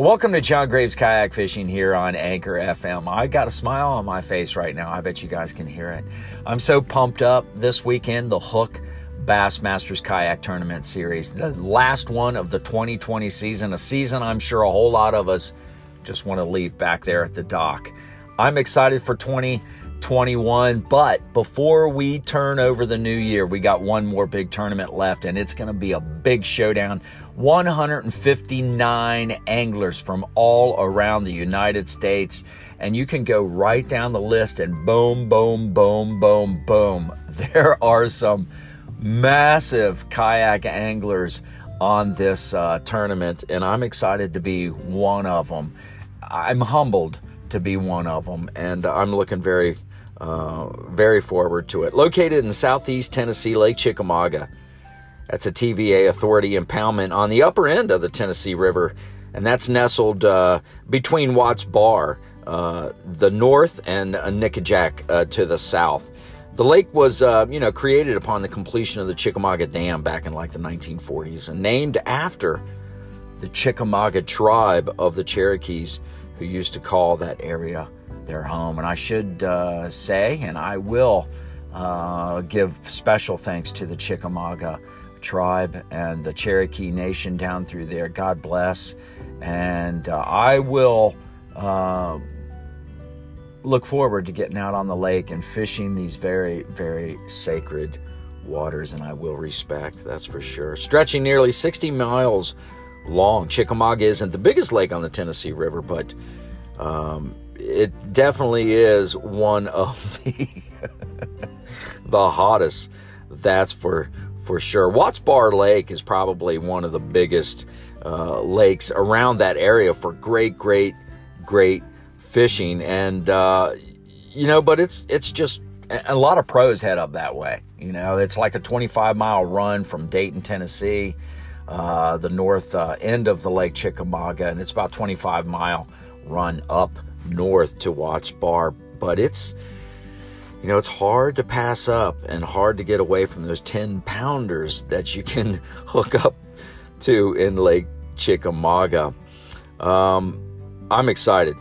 Welcome to John Graves Kayak Fishing here on Anchor FM. I got a smile on my face right now. I bet you guys can hear it. I'm so pumped up this weekend. The HUK Bassmasters Kayak Tournament Series, the last one of the 2020 season, a season I'm sure a whole lot of us just want to leave back there at the dock. I'm excited for 2021, but before we turn over the new year, we got one more big tournament left, and it's going to be a big showdown. 159 anglers from all around the United States, and you can go right down the list and boom, boom, boom, boom, boom. There are some massive kayak anglers on this uh, tournament, and I'm excited to be one of them. I'm humbled to be one of them, and I'm looking very, uh, very forward to it. Located in southeast Tennessee, Lake Chickamauga. That's a TVA authority impoundment on the upper end of the Tennessee River, and that's nestled uh, between Watts Bar, uh, the north, and Nickajack uh, to the south. The lake was, uh, you know, created upon the completion of the Chickamauga Dam back in like the 1940s, and named after the Chickamauga tribe of the Cherokees, who used to call that area their home. And I should uh, say, and I will give special thanks to the Chickamauga tribe and the Cherokee Nation down through there. God bless. And uh, I will uh, look forward to getting out on the lake and fishing these very, very sacred waters, and I will respect, that's for sure. Stretching nearly 60 miles long, Chickamauga isn't the biggest lake on the Tennessee River, but um, it definitely is one of the the hottest. That's for for sure. Watts Bar Lake is probably one of the biggest uh, lakes around that area for great, great, great fishing. And uh, you know, but it's it's just a lot of pros head up that way. You know, it's like a 25 mile run from Dayton, Tennessee, uh, the north uh, end of the Lake Chickamauga, and it's about 25 mile run up north to Watts Bar. But it's you know, it's hard to pass up and hard to get away from those 10 pounders that you can hook up to in Lake Chickamauga. Um, I'm excited.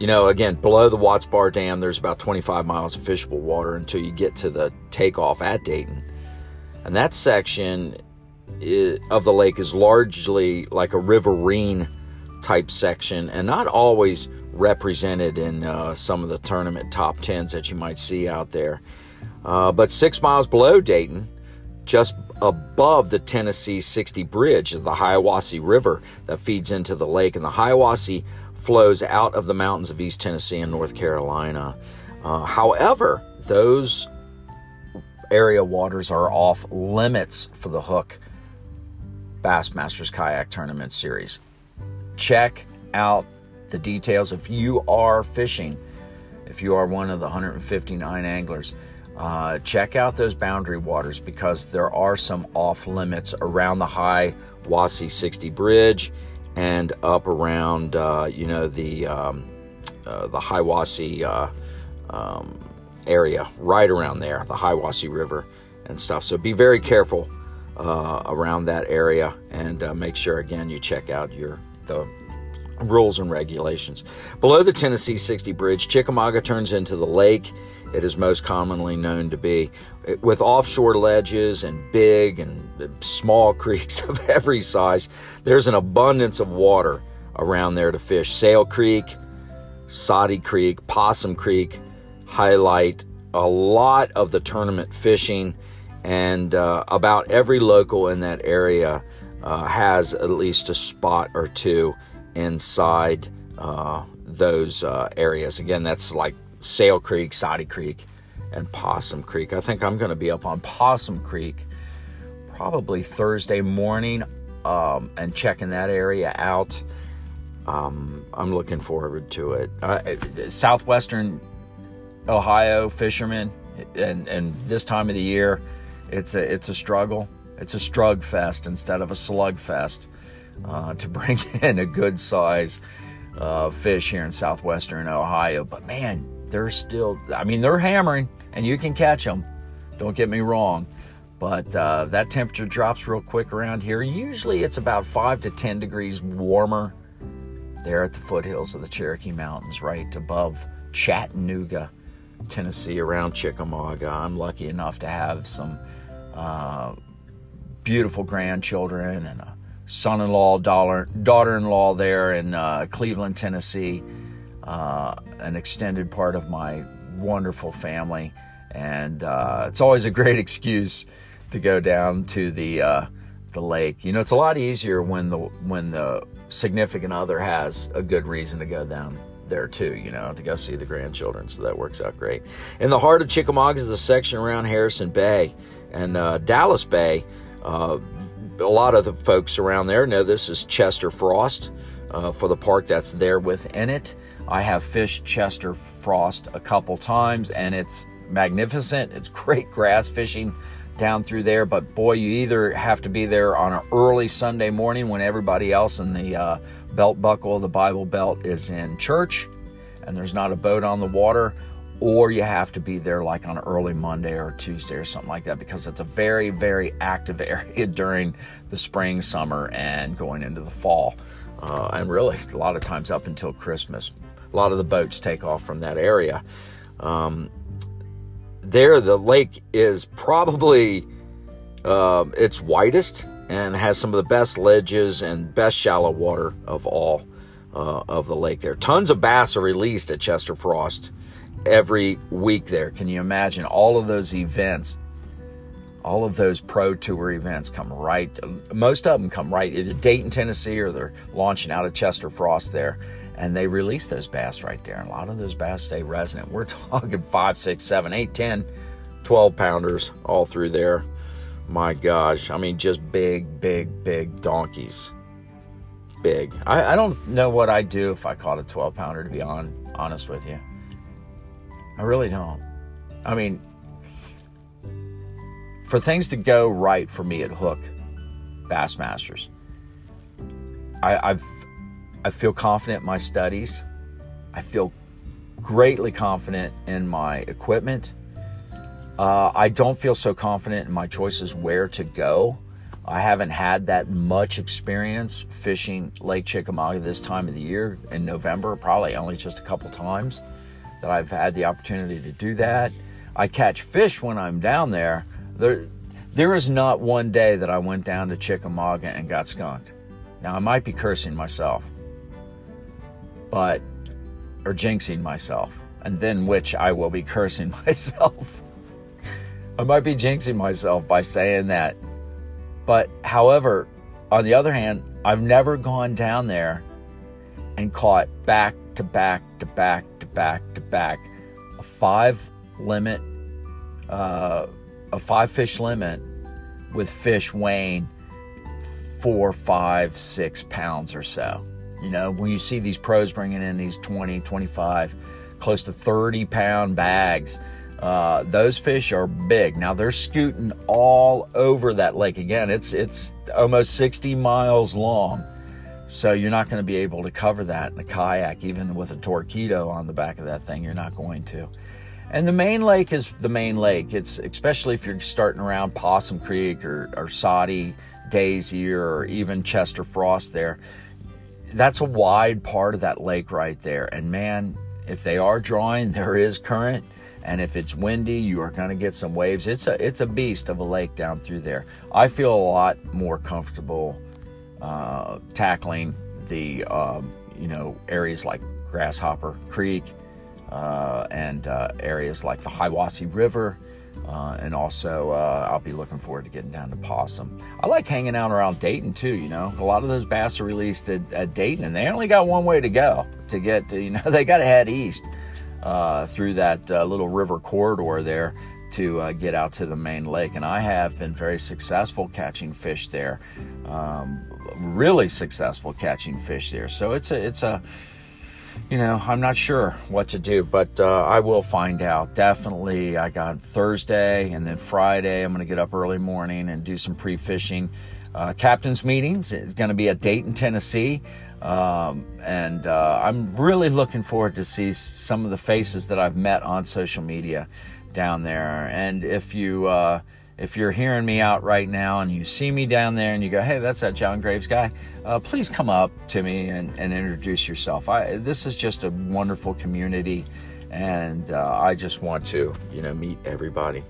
You know, again, below the Watts Bar Dam, there's about 25 miles of fishable water until you get to the takeoff at Dayton. And that section of the lake is largely like a riverine type section and not always represented in uh, some of the tournament top tens that you might see out there. Uh, but six miles below Dayton, just above the Tennessee 60 Bridge, is the Hiwassee River that feeds into the lake. And the Hiwassee flows out of the mountains of East Tennessee and North Carolina. Uh, however, those area waters are off limits for the HUK Bassmasters Kayak Tournament Series. Check out the details. If you are fishing, if you are one of the 159 anglers, uh, check out those boundary waters because there are some off limits around the high Wassee 60 Bridge and up around, uh, you know, the um, uh, the Hiwassee uh, um, area, right around there, the High Hiwassee River and stuff. So be very careful uh, around that area and uh, make sure again you check out your the rules and regulations. Below the Tennessee 60 Bridge, Chickamauga turns into the lake it is most commonly known to be, with offshore ledges and big and small creeks of every size. There's an abundance of water around there to fish. Sale Creek, Soddy Creek, Possum Creek highlight a lot of the tournament fishing, and uh, about every local in that area uh, has at least a spot or two inside uh, those uh, areas. Again, that's like Sale Creek, Soddy Creek, and Possum Creek. I think I'm going to be up on Possum Creek probably Thursday morning um, and checking that area out. Um, I'm looking forward to it. Uh, southwestern Ohio fishermen, and, and this time of the year, it's a it's a struggle. It's a strug fest instead of a slug fest uh, to bring in a good size uh, fish here in southwestern Ohio. But man, they're still, I mean, they're hammering and you can catch them. Don't get me wrong. But uh, that temperature drops real quick around here. Usually it's about 5 to 10 degrees warmer there at the foothills of the Cherokee Mountains, right above Chattanooga, Tennessee, around Chickamauga. I'm lucky enough to have some uh, beautiful grandchildren and a son-in-law, daughter, daughter-in-law there in uh, Cleveland, Tennessee. Uh, an extended part of my wonderful family, and uh, it's always a great excuse to go down to the uh, the lake. You know, it's a lot easier when the when the significant other has a good reason to go down there too, you know, to go see the grandchildren. So that works out great. In the heart of Chickamauga is the section around Harrison Bay and uh, Dallas Bay. Uh, a lot of the folks around there know this is Chester Frost uh, for the park that's there within it. I have fished Chester Frost a couple times and it's magnificent. It's great grass fishing down through there, but boy, you either have to be there on an early Sunday morning when everybody else in the uh, belt buckle of the Bible Belt is in church and there's not a boat on the water, or you have to be there like on early Monday or Tuesday or something like that because it's a very, very active area during the spring, summer, and going into the fall. Uh, and really, a lot of times up until Christmas, a lot of the boats take off from that area. Um, there, the lake is probably uh, its widest and has some of the best ledges and best shallow water of all uh, of the lake there. Tons of bass are released at Chester Frost every week there. Can you imagine all of those events? All of those pro tour events come right, most of them come right either Dayton, Tennessee, or they're launching out of Chester Frost there. And they release those bass right there. And a lot of those bass stay resident. We're talking five, six, seven, eight, 10, 12 pounders all through there. My gosh. I mean, just big, big, big donkeys. Big. I, I don't know what I'd do if I caught a 12 pounder, to be on, honest with you. I really don't. I mean, for things to go right for me at HUK Bassmasters, I, I've I feel confident in my studies. I feel greatly confident in my equipment. Uh, I don't feel so confident in my choices where to go. I haven't had that much experience fishing Lake Chickamauga this time of the year in November, probably only just a couple times that I've had the opportunity to do that. I catch fish when I'm down there. There, there is not one day that I went down to Chickamauga and got skunked. Now, I might be cursing myself, but, or jinxing myself, and then which I will be cursing myself. I might be jinxing myself by saying that. But, however, on the other hand, I've never gone down there and caught back to back to back back to back a five limit, uh, a five fish limit with fish weighing four, five, six pounds or so. You know, when you see these pros bringing in these 20, 25, close to 30 pound bags, uh, those fish are big. Now they're scooting all over that lake. Again, it's it's almost 60 miles long. So you're not going to be able to cover that in a kayak, even with a Torqeedo on the back of that thing. You're not going to. And the main lake is the main lake. It's especially if you're starting around Possum Creek or, or Soddy, Daisy, or even Chester Frost there. That's a wide part of that lake right there. And man, if they are drawing, there is current. And if it's windy, you are going to get some waves. It's a it's a beast of a lake down through there. I feel a lot more comfortable uh, tackling the um, you know areas like Grasshopper Creek uh, and uh, areas like the Hiwassee River. Uh, and also, I'll be looking forward to getting down to Possum. I like hanging out around Dayton too. You know, a lot of those bass are released at, at Dayton, and they only got one way to go to get to. You know, they got to head east through that little river corridor there to uh, get out to the main lake. And I have been very successful catching fish there, um, really successful catching fish there. So it's a, it's a, you know, I'm not sure what to do, but uh, I will find out. Definitely, I got Thursday and then Friday. I'm going to get up early morning and do some pre fishing. Uh, captain's meetings is going to be at Dayton, Tennessee. Um, and uh, I'm really looking forward to see some of the faces that I've met on social media down there. And if you uh, if you're hearing me out right now and you see me down there and you go, hey, that's that John Graves guy, uh, please come up to me and, and introduce yourself. I, this is just a wonderful community, and uh, I just want to, you know, meet everybody.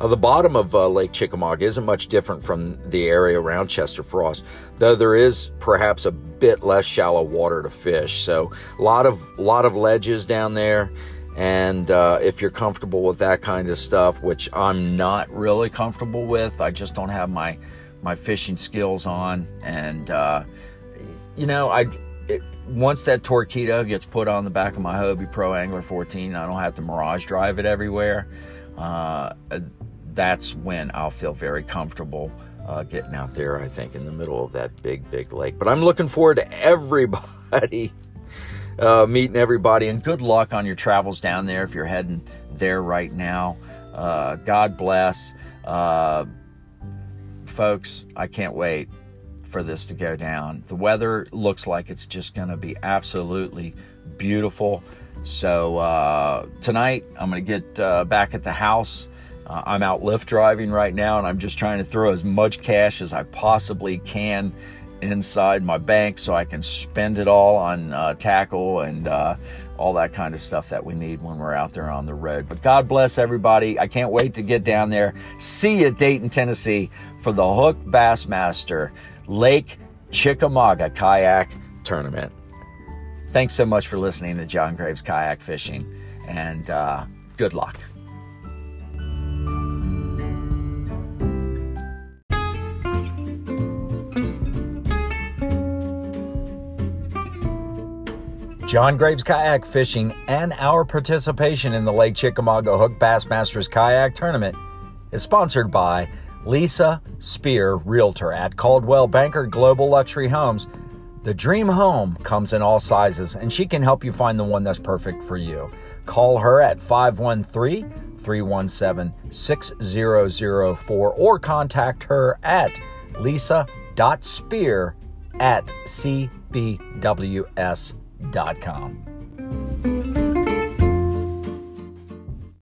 Uh, the bottom of uh, Lake Chickamauga isn't much different from the area around Chester Frost, though there is perhaps a bit less shallow water to fish. So a lot of lot of ledges down there, and uh, if you're comfortable with that kind of stuff, which I'm not really comfortable with, I just don't have my my fishing skills on, and uh, you know, I it, once that Torqeedo gets put on the back of my Hobie Pro Angler 14, I don't have to mirage drive it everywhere. Uh, that's when I'll feel very comfortable uh, getting out there. I think in the middle of that big, big lake. But I'm looking forward to everybody. Uh, meeting everybody and good luck on your travels down there if you're heading there right now. Uh, God bless. Uh, folks, I can't wait for this to go down. The weather looks like it's just going to be absolutely beautiful. So uh, tonight, I'm going to get uh, back at the house. Uh, I'm out Lyft driving right now, and I'm just trying to throw as much cash as I possibly can inside my bank so I can spend it all on uh, tackle and uh, all that kind of stuff that we need when we're out there on the road. But God bless everybody. I can't wait to get down there. See you Dayton, Tennessee for the HUK Bassmaster Lake Chickamauga Kayak Tournament. Thanks so much for listening to John Graves Kayak Fishing, and uh, good luck. John Graves Kayak Fishing and our participation in the Lake Chickamauga HUK Bassmasters Kayak Tournament is sponsored by Lisa Spear, Realtor at Coldwell Banker Global Luxury Homes. The dream home comes in all sizes, and she can help you find the one that's perfect for you. Call her at 513 317 6004 or contact her at lisa.spear at cbws.com dot com.